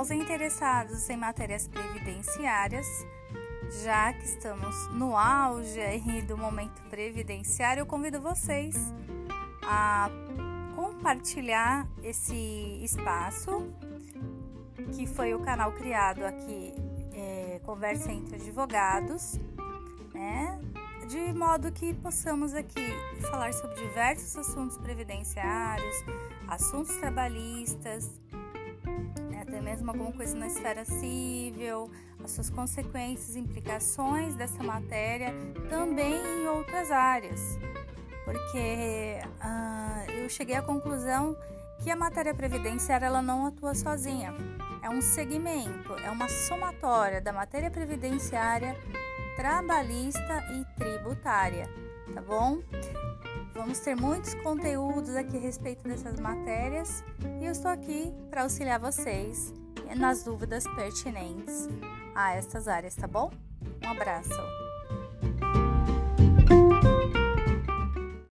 os interessados em matérias previdenciárias, já que estamos no auge do momento previdenciário, eu convido vocês a compartilhar esse espaço, que foi o canal criado aqui, é, Conversa entre Advogados, né? De modo que possamos aqui falar sobre diversos assuntos previdenciários, assuntos trabalhistas? Até mesmo alguma coisa na esfera civil, as suas consequências, implicações dessa matéria, também em outras áreas porque uh, eu cheguei à conclusão que a matéria previdenciária ela não atua sozinha. É um segmento, é uma somatória da matéria previdenciária, trabalhista e tributária, tá bom? Vamos ter muitos conteúdos aqui a respeito dessas matérias e eu estou aqui para auxiliar vocês nas dúvidas pertinentes a estas áreas, tá bom? Um abraço!